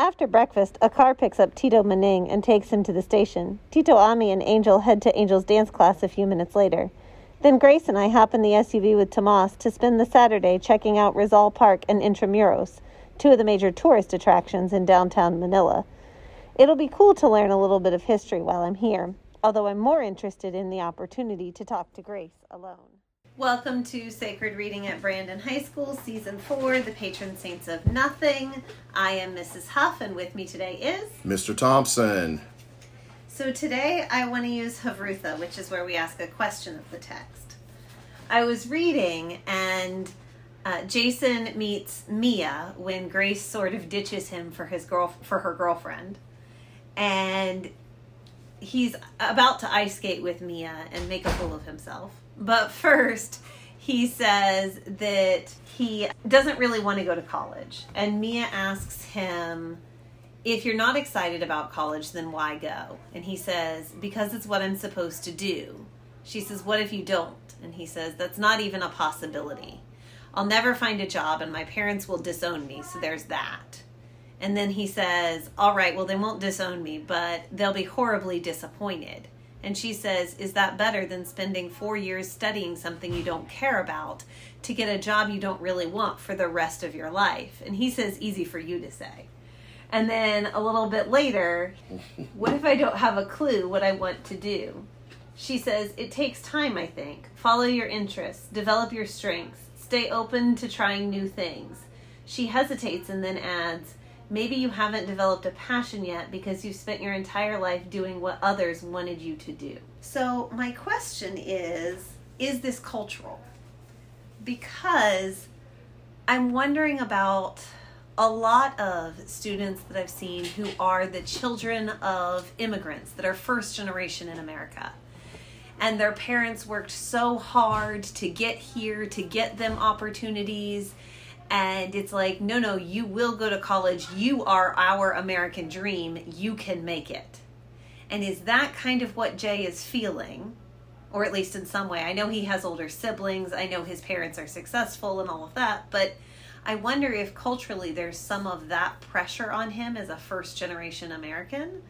After breakfast, a car picks up Tito Maning and takes him to the station. Tito Ami and Angel head to Angel's dance class a few minutes later. Then Grace and I hop in the SUV with Tomas to spend the Saturday checking out Rizal Park and Intramuros, two of the major tourist attractions in downtown Manila. It'll be cool to learn a little bit of history while I'm here, although I'm more interested in the opportunity to talk to Grace alone. Welcome to Sacred Reading at Brandon High School, Season 4, The Patron Saints of Nothing. I am Mrs. Huff, and with me today is Mr. Thompson. So today I want to use Havrutha, which is where we ask a question of the text. I was reading, and uh, Jason meets Mia when Grace sort of ditches him for his girl for her girlfriend, and he's about to ice skate with Mia and make a fool of himself. But first, he says that he doesn't really want to go to college. And Mia asks him, if you're not excited about college, then why go? And he says, because it's what I'm supposed to do. She says, what if you don't? And he says, that's not even a possibility. I'll never find a job and my parents will disown me, so there's that. And then he says, All right, well, they won't disown me, but they'll be horribly disappointed. And she says, Is that better than spending four years studying something you don't care about to get a job you don't really want for the rest of your life? And he says, Easy for you to say. And then a little bit later, What if I don't have a clue what I want to do? She says, It takes time, I think. Follow your interests, develop your strengths, stay open to trying new things. She hesitates and then adds, Maybe you haven't developed a passion yet because you've spent your entire life doing what others wanted you to do. So, my question is Is this cultural? Because I'm wondering about a lot of students that I've seen who are the children of immigrants that are first generation in America. And their parents worked so hard to get here, to get them opportunities and it's like no no you will go to college. You are our american dream. You can make it. And is that kind of what jay is feeling? Or at least in some way. I know he has older siblings. I know his parents are successful and all of that. But i wonder if culturally there's some of that pressure on him as a first generation american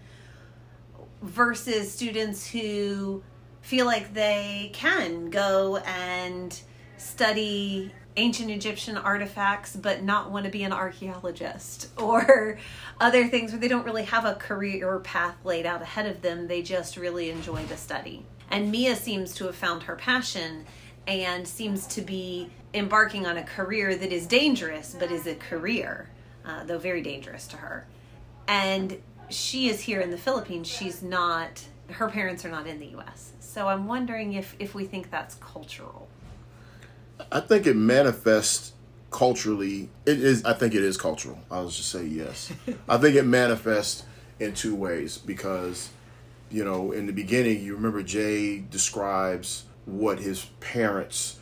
versus students who feel like they can go and study ancient Egyptian artifacts but not want to be an archaeologist or other things where they don't really have a career path laid out ahead of them. They just really enjoy the study. And Mia seems to have found her passion and seems to be embarking on a career that is dangerous but is a career, uh, though very dangerous to her. And she is here in the Philippines. She's not, her parents are not in the US. So I'm wondering if, if we think that's cultural. I think it manifests culturally. It is. I think it is cultural. I'll just say yes. I think it manifests in two ways because, you know, in the beginning, you remember Jay describes what his parents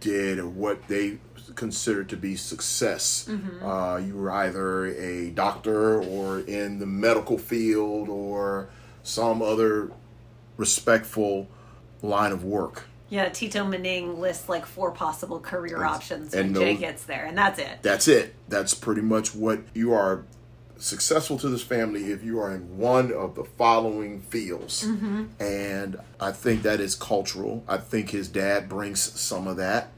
did and what they considered to be success. Mm-hmm. Uh, you were either a doctor or in the medical field or some other respectful line of work. Yeah, Tito Maning lists like four possible career and, options and when Jay gets there, and that's it. That's it. That's pretty much what you are successful to this family if you are in one of the following fields. Mm-hmm. And I think that is cultural. I think his dad brings some of that.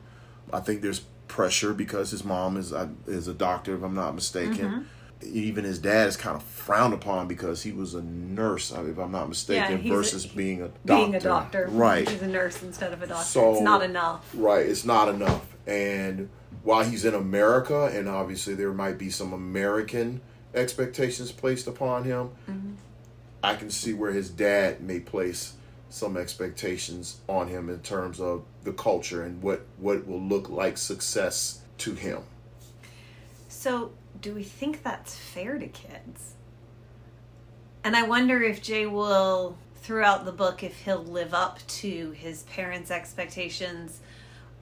I think there's pressure because his mom is a, is a doctor, if I'm not mistaken. Mm-hmm even his dad is kind of frowned upon because he was a nurse, if I'm not mistaken, yeah, versus a, being a doctor. Being a doctor, right? He's a nurse instead of a doctor. So, it's not enough. Right, it's not enough. And while he's in America, and obviously there might be some American expectations placed upon him, mm-hmm. I can see where his dad may place some expectations on him in terms of the culture and what what will look like success to him. So do we think that's fair to kids? And I wonder if Jay will, throughout the book, if he'll live up to his parents' expectations,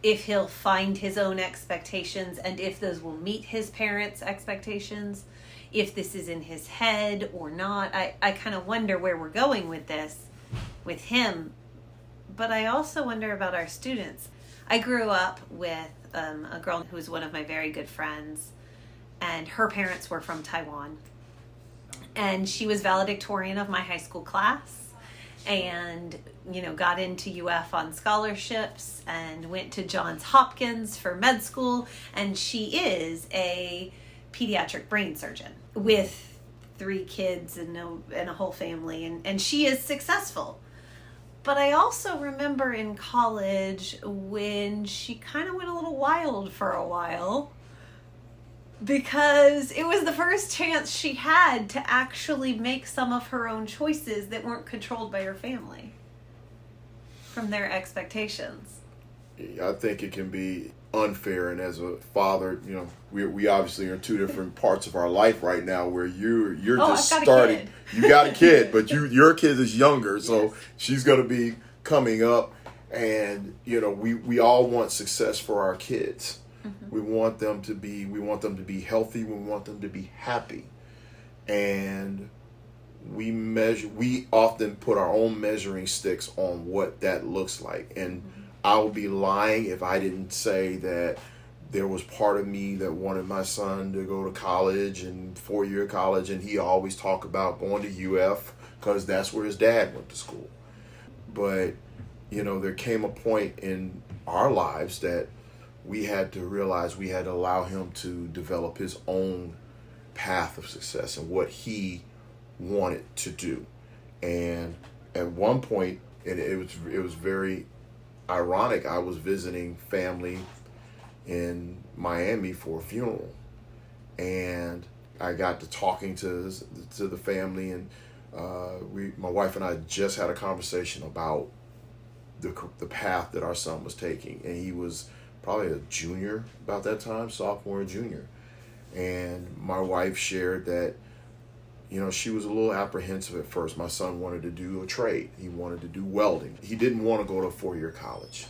if he'll find his own expectations, and if those will meet his parents' expectations, if this is in his head or not. I, I kind of wonder where we're going with this, with him. But I also wonder about our students. I grew up with um, a girl who was one of my very good friends and her parents were from Taiwan. and she was valedictorian of my high school class and you know got into UF on scholarships and went to Johns Hopkins for med school. And she is a pediatric brain surgeon with three kids and a, and a whole family. And, and she is successful. But I also remember in college when she kind of went a little wild for a while because it was the first chance she had to actually make some of her own choices that weren't controlled by her family from their expectations. I think it can be unfair, and as a father, you know, we, we obviously are in two different parts of our life right now where you you're Oh, just I've got a starting. You got a kid, but you your kid is younger, so Yes. she's going to be coming up, and you know, we we all want success for our kids. Mm-hmm. We want them to be we want them to be healthy. We want them to be happy, and we measure we often put our own measuring sticks on what that looks like and i would be lying if i didn't say that there was part of me that wanted my son to go to college and four year college and he always talked about going to uf because that's where his dad went to school but you know there came a point in our lives that we had to realize we had to allow him to develop his own path of success and what he wanted to do. And at one point, and it was it was very ironic. I was visiting family in Miami for a funeral, and I got to talking to to the family, and uh, we my wife and I just had a conversation about the the path that our son was taking, and he was probably a junior about that time, sophomore and junior, and my wife shared that you know, she was a little apprehensive at first. My son wanted to do a trade. He wanted to do welding. He didn't want to go to a four-year college.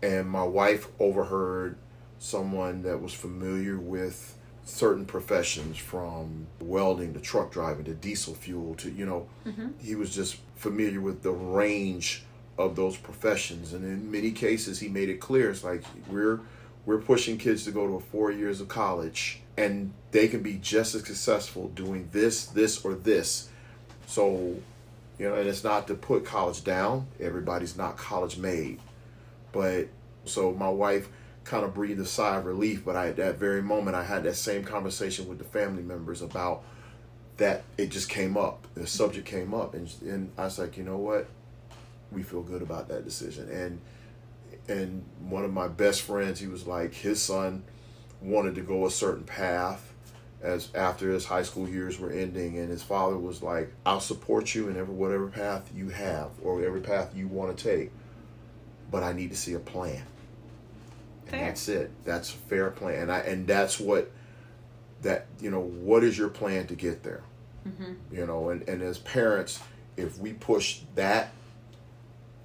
And my wife overheard someone that was familiar with certain professions from welding to truck driving to diesel fuel to, you know, mm-hmm. he was just familiar with the range of those professions. And in many cases he made it clear it's like we're we're pushing kids to go to four years of college and they can be just as successful doing this, this, or this. So, you know, and it's not to put college down. Everybody's not college made. But so my wife kind of breathed a sigh of relief, but I at that very moment I had that same conversation with the family members about that it just came up. The subject came up and and I was like, you know what? We feel good about that decision. And and one of my best friends, he was like his son wanted to go a certain path as after his high school years were ending. And his father was like i'll support you in every whatever path you have or every path you want to take but i need to see a plan. And that's it. That's a fair plan. And i and that's what that you know what is your plan to get there? Mm-hmm. You know and and as parents if we push that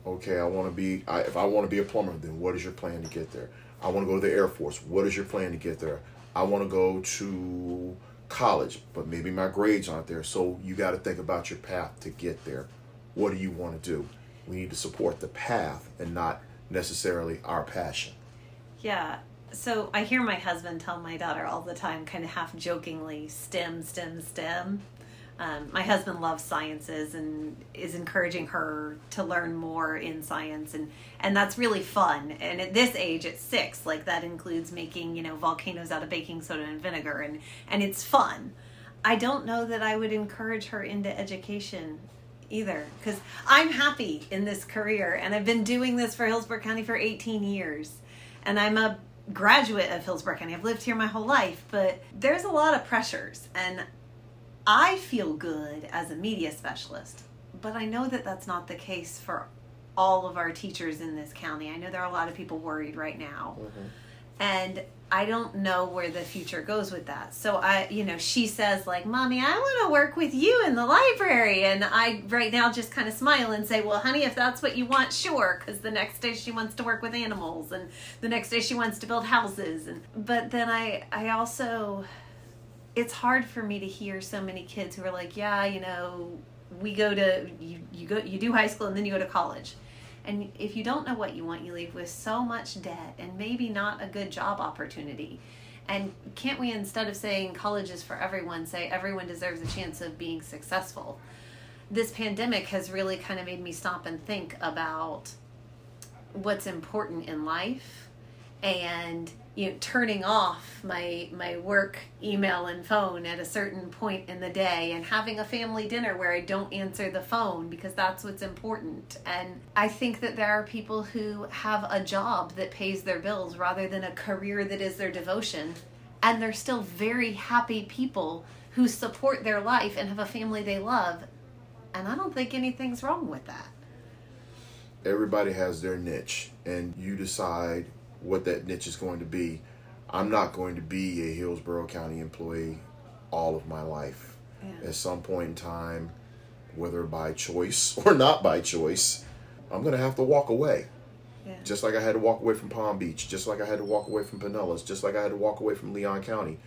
okay i want to be I, if i want to be a plumber then what is your plan to get there? I want to go to the air force what is your plan to get there? I want to go to college but maybe my grades aren't there. So you got to think about your path to get there. What do you want to do? We need to support the path and not necessarily our passion. Yeah. So I hear my husband tell my daughter all the time, kind of half jokingly, STEM, STEM, STEM. Um, my husband loves sciences and is encouraging her to learn more in science, and and that's really fun. And at this age, at six, like that includes making you know volcanoes out of baking soda and vinegar, and and it's fun. I don't know that I would encourage her into education either because I'm happy in this career and I've been doing this for Hillsborough County for 18 years and I'm a graduate of Hillsborough County. I've lived here my whole life, but there's a lot of pressures and I feel good as a media specialist, but I know that that's not the case for all of our teachers in this county. I know there are a lot of people worried right now. Mm-hmm. And I don't know where the future goes with that. So I, you know, she says like, "Mommy, I want to work with you in the library." And I right now just kind of smile and say, "Well, honey, if that's what you want, sure." Cuz the next day she wants to work with animals and the next day she wants to build houses and but then I I also it's hard for me to hear so many kids who are like, "Yeah, you know, we go to you you go you do high school and then you go to college." And if you don't know what you want, you leave with so much debt and maybe not a good job opportunity. And can't we, instead of saying college is for everyone, say everyone deserves a chance of being successful? This pandemic has really kind of made me stop and think about what's important in life and you know turning off my my work email and phone at a certain point in the day and having a family dinner where I don't answer the phone because that's what's important. And I think that there are people who have a job that pays their bills rather than a career that is their devotion. And they're still very happy people who support their life and have a family they love. And I don't think anything's wrong with that. Everybody has their niche and you decide what that niche is going to be. I'm not going to be a Hillsborough County employee all of my life. Yeah. At some point in time, whether by choice or not by choice, I'm going to have to walk away. Yeah. Just like I had to walk away from Palm Beach, just like I had to walk away from Pinellas, just like I had to walk away from Leon County.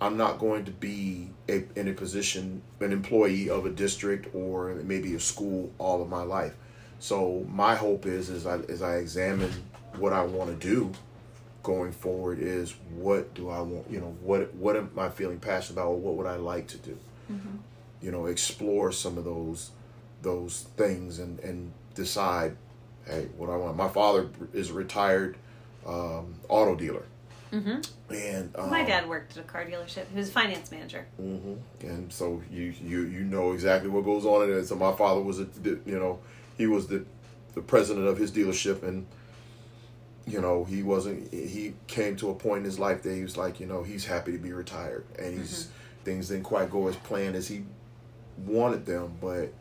I'm not going to be a, in a position, an employee of a district or maybe a school all of my life. So my hope is, as I as I examine what I want to do going forward, is what do I want? You know, what what am I feeling passionate about, or what would I like to do? Mm-hmm. You know, explore some of those those things and and decide, hey, what I want. My father is a retired um, auto dealer. Mm-hmm. And um, my dad worked at a car dealership. He was a finance manager. Mm-hmm. And so you you you know exactly what goes on in it. So my father was a you know he was the the president of his dealership and you know he wasn't he came to a point in his life that he was like you know he's happy to be retired. And he's mm-hmm. things didn't quite go as planned as he wanted them but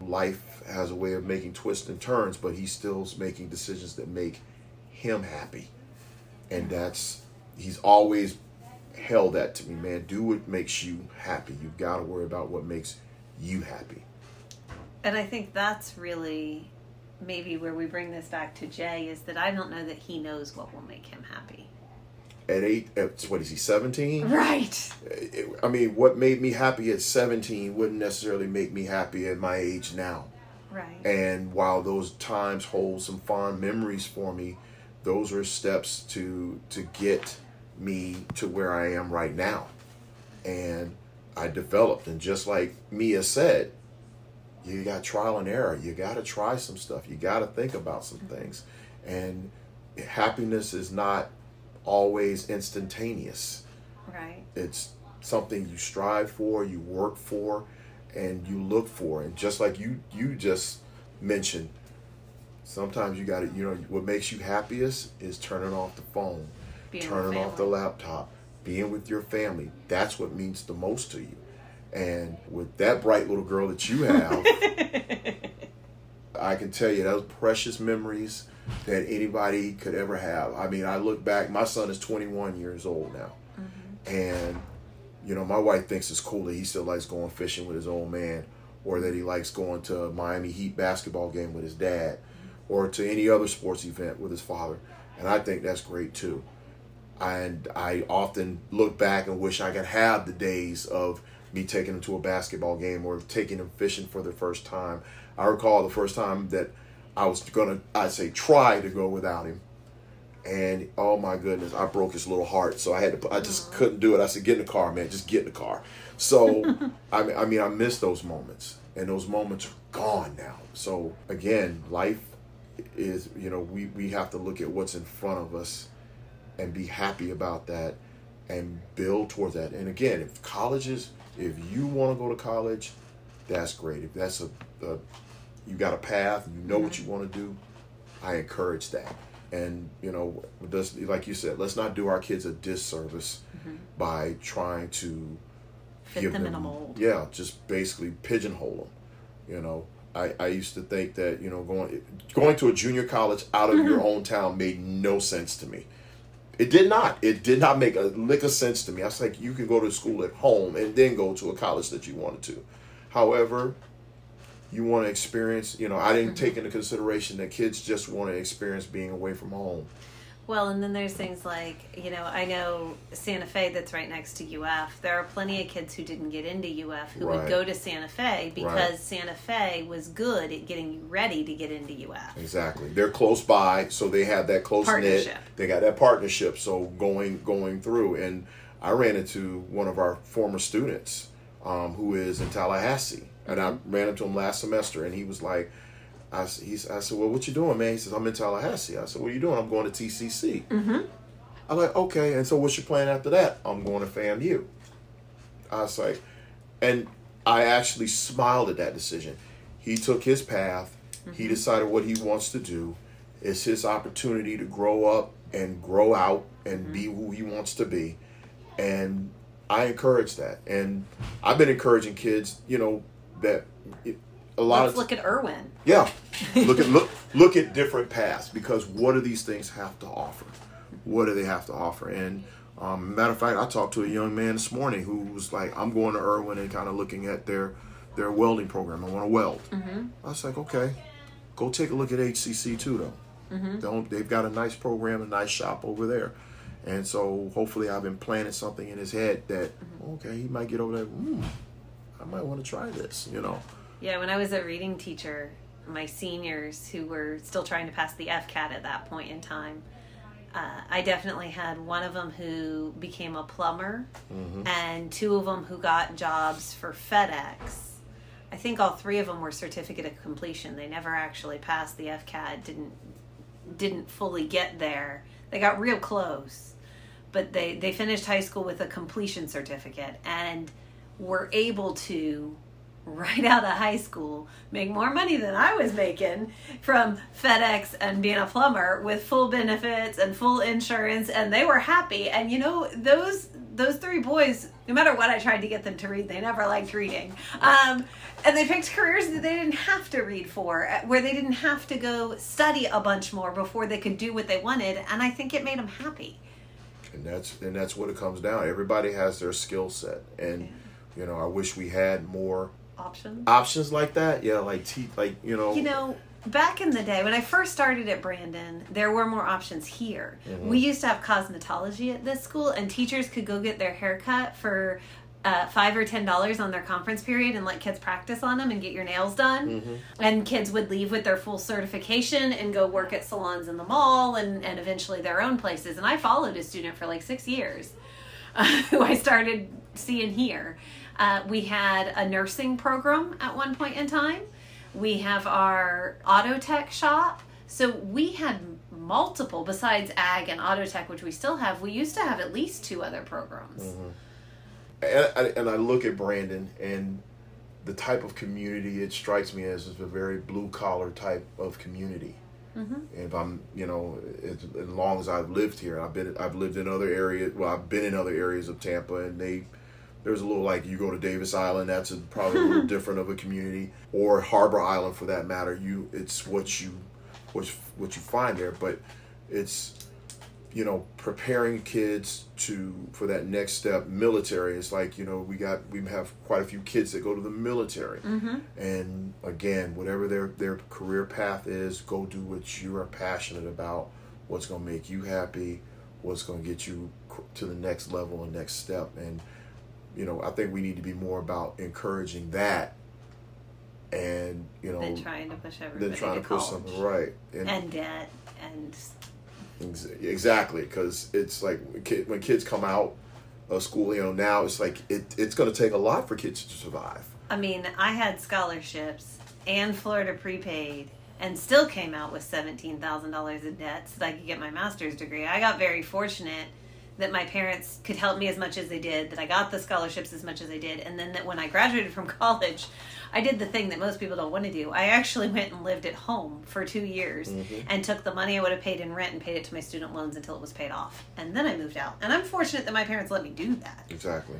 life has a way of making twists and turns but he still's making decisions that make him happy. And that's he's always held that to me man. Do what makes you happy. You've got to worry about what makes you happy. And I think that's really maybe where we bring this back to Jay is that I don't know that he knows what will make him happy. At eight, at, what is he, 17? Right. I mean, what made me happy at 17 wouldn't necessarily make me happy at my age now. Right. And while those times hold some fond memories for me, those are steps to to get me to where I am right now. And I developed, and just like Mia said, you got trial and error. You got to try some stuff. You got to think about some mm-hmm. things. And happiness is not always instantaneous. Right. It's something you strive for, you work for, and you look for. And just like you you just mentioned, sometimes you got to, you know, what makes you happiest is turning off the phone, being turning off the laptop, being with your family. That's what means the most to you. And with that bright little girl that you have, I can tell you those precious memories that anybody could ever have. I mean, I look back, my son is 21 years old now. Mm-hmm. And, you know, my wife thinks it's cool that he still likes going fishing with his old man or that he likes going to a Miami Heat basketball game with his dad or to any other sports event with his father. And I think that's great too. And I often look back and wish I could have the days of me taking him to a basketball game or taking him fishing for the first time. I recall the first time that I was gonna, I'd say, try to go without him, and oh my goodness, I broke his little heart. So I had to, I just Aww. couldn't do it. I said, "Get in the car, man. Just get in the car." So I mean, I mean, I miss those moments, and those moments are gone now. So again, life is, you know, we we have to look at what's in front of us and be happy about that and build towards that. And again, if colleges if you want to go to college, that's great. If that's a, a you got a path, you know mm-hmm. what you want to do, I encourage that. And you know, like you said, let's not do our kids a disservice mm-hmm. by trying to fit them, them, in a mold. Yeah, just basically pigeonhole them. You know, I, I used to think that you know going going to a junior college out of your mm-hmm. own town made no sense to me. It did not. It did not make a lick of sense to me. I was like, you can go to school at home and then go to a college that you wanted to. However, you want to experience, you know, I didn't take into consideration that kids just want to experience being away from home. Well, and then there's things like, you know, I know Santa Fe that's right next to UF. There are plenty of kids who didn't get into UF who would go to Santa Fe because Right. Santa Fe was good at getting you ready to get into UF. Exactly. They're close by, so they have that close knit. They got that partnership. So going going through, and I ran into one of our former students um, who is in Tallahassee, and I ran into him last semester, and he was like, I, he's, I said, well, what you doing, man? He says, I'm in Tallahassee. I said, what are you doing? I'm going to TCC. Mm-hmm. I'm like, okay. And so what's your plan after that? I'm going to FAMU. I was like, and I actually smiled at that decision. He took his path. He decided what he wants to do. It's his opportunity to grow up and grow out and be who he wants to be. And I encourage that. And I've been encouraging kids, you know, that a lot Let's of look at Erwin. yeah. Look at look look at different paths because what do these things have to offer? What do they have to offer? And um, matter of fact, I talked to a young man this morning who was like, "I'm going to Erwin and kind of looking at their their welding program. I want to weld." Mm-hmm. I was like, "Okay, go take a look at HCC too, though. Don't they've got a nice program, a nice shop over there." And so hopefully I've implanted something in his head that okay, he might get over there. Hmm, I might want to try this, you know. Yeah, when I was a reading teacher, my seniors who were still trying to pass the FCAT at that point in time, uh, I definitely had one of them who became a plumber and two of them who got jobs for FedEx. I think all three of them were certificate of completion. They never actually passed the FCAT, didn't didn't fully get there. They got real close, but they they finished high school with a completion certificate and were able to right out of high school make more money than I was making from FedEx and being a plumber with full benefits and full insurance and they were happy. And you know those those three boys no matter what I tried to get them to read they never liked reading. Um, and they picked careers that they didn't have to read for uh, where they didn't have to go study a bunch more before they could do what they wanted and I think it made them happy. And that's and that's what it comes down. Everybody has their skill set, and you know, I wish we had more options options like that. Yeah, like te- like you know, You know, back in the day when I first started at Brandon, there were more options here. We used to have cosmetology at this school, and teachers could go get their hair cut for uh, five or ten dollars on their conference period and let kids practice on them and get your nails done. And kids would leave with their full certification and go work at salons in the mall and, and eventually their own places. And I followed a student for like six years who I started seeing here. Uh, we had a nursing program at one point in time. We have our auto tech shop. So we had multiple, besides ag and auto tech, which we still have, we used to have at least two other programs. and, I- and I look at Brandon and the type of community it strikes me as is a very blue collar type of community. Mm-hmm. If I'm, you know, as, as long as I've lived here, I've been, I've lived in other areas. Well, I've been in other areas of Tampa, and they, there's a little like you go to Davis Island. That's a, probably a little different of a community, or Harbor Island for that matter. You, it's what you, what what you find there, but it's you know preparing kids to for that next step military. It's like you know we got we have quite a few kids that go to the military. Mm-hmm. And again whatever their their career path is go do what you are passionate about. What's going to make you happy. What's going to get you to the next level and next step. And you know i think we need to be more about encouraging that and you know Than trying to push everybody than trying to, to push something right And debt and Ex- Exactly, because it's like when when kids come out of school, you know, now it's like it, it's going to take a lot for kids to survive. I mean, I had scholarships and Florida prepaid and still came out with $17,000 in debt so that I could get my master's degree. I got very fortunate that my parents could help me as much as they did, that I got the scholarships as much as I did, and then that when I graduated from college, I did the thing that most people don't want to do. I actually went and lived at home for two years mm-hmm. and took the money I would have paid in rent and paid it to my student loans until it was paid off. And then I moved out. And I'm fortunate that my parents let me do that. Exactly.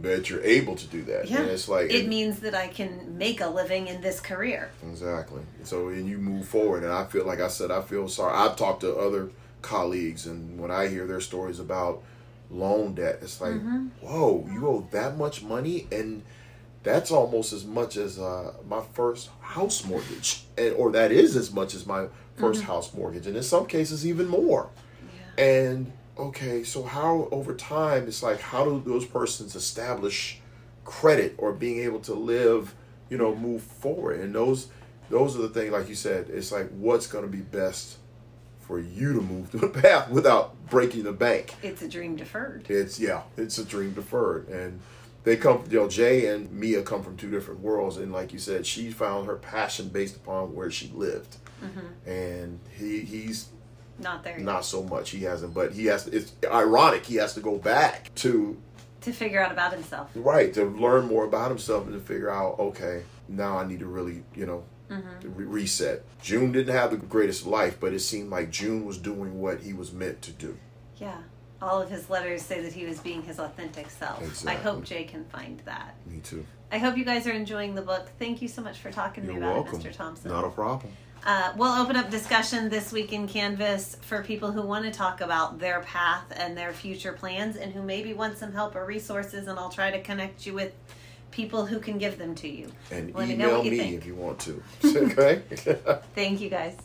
That you're able to do that. Yeah. And it's like it means that I can make a living in this career. Exactly. So and you move forward, and I feel like I said, I feel sorry. I've talked to other colleagues, and when I hear their stories about loan debt, it's like, Mm-hmm. whoa, you owe that much money, and that's almost as much as uh, my first house mortgage, and or that is as much as my 1st house mortgage, and in some cases even more. Yeah. And okay, so how over time it's like how do those persons establish credit or being able to live, you know, move forward? And those those are the things like you said, it's like what's going to be best for you to move through the path without breaking the bank. It's a dream deferred. It's yeah, it's a dream deferred, and they come. You know, Jay and Mia come from two different worlds, and like you said, she found her passion based upon where she lived, mm-hmm. and he he's Not there yet. not so much. He hasn't, but he has. To, It's ironic. He has to go back to to figure out about himself. right to learn more about himself and to figure out. Okay, now I need to really, you know. Re- Reset. Jun didn't have the greatest life, but it seemed like Jun was doing what he was meant to do. Yeah. All of his letters say that he was being his authentic self. I hope Jay can find that. Me too. I hope you guys are enjoying the book. Thank you so much for talking to You're me about welcome. it, Mr. Thompson. Not a problem. Uh, we'll open up discussion this week in Canvas for people who want to talk about their path and their future plans and who maybe want some help or resources, and I'll try to connect you with people who can give them to you. And Let me know email what you me if you want to. okay? Thank you guys.